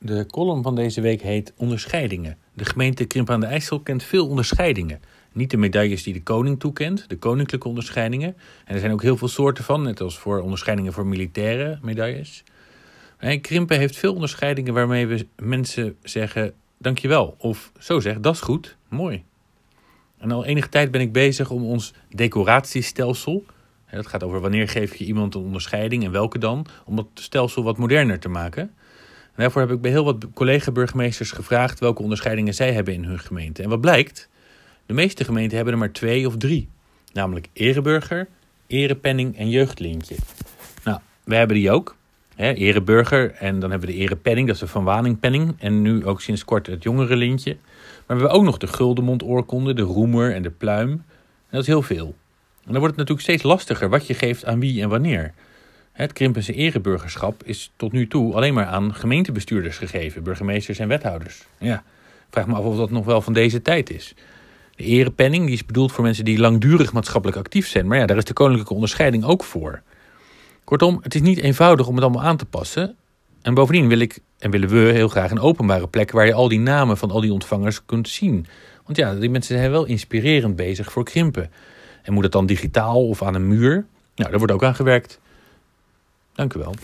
De column van deze week heet Onderscheidingen. De gemeente Krimp aan de IJssel kent veel onderscheidingen. Niet de medailles die de koning toekent, de koninklijke onderscheidingen. En er zijn ook heel veel soorten van, net als voor onderscheidingen voor militaire medailles. En Krimpen heeft veel onderscheidingen waarmee we mensen zeggen dankjewel. Of zo zeg, dat is goed, mooi. En al enige tijd ben ik bezig om ons decoratiestelsel, dat gaat over wanneer geef je iemand een onderscheiding en welke dan, om dat stelsel wat moderner te maken. Daarvoor heb ik bij heel wat collega-burgemeesters gevraagd welke onderscheidingen zij hebben in hun gemeente. En wat blijkt? De meeste gemeenten hebben er maar twee of drie. Namelijk ereburger, erepenning en jeugdlintje. Nou, we hebben die ook. Hè, ereburger en dan hebben we de erepenning, dat is de Van Waningpenning. En nu ook sinds kort het jongere lintje. Maar we hebben ook nog de guldenmondoorkonde, de roemer en de pluim. Dat is heel veel. En dan wordt het natuurlijk steeds lastiger wat je geeft aan wie en wanneer. Het Krimpense ereburgerschap is tot nu toe alleen maar aan gemeentebestuurders gegeven, burgemeesters en wethouders. Ja, vraag me af of dat nog wel van deze tijd is. De erepenning die is bedoeld voor mensen die langdurig maatschappelijk actief zijn, maar ja, daar is de koninklijke onderscheiding ook voor. Kortom, het is niet eenvoudig om het allemaal aan te passen. En bovendien wil ik en willen we heel graag een openbare plek waar je al die namen van al die ontvangers kunt zien. Want ja, die mensen zijn wel inspirerend bezig voor krimpen. En moet het dan digitaal of aan een muur? Nou, daar wordt ook aan gewerkt. Dank u wel.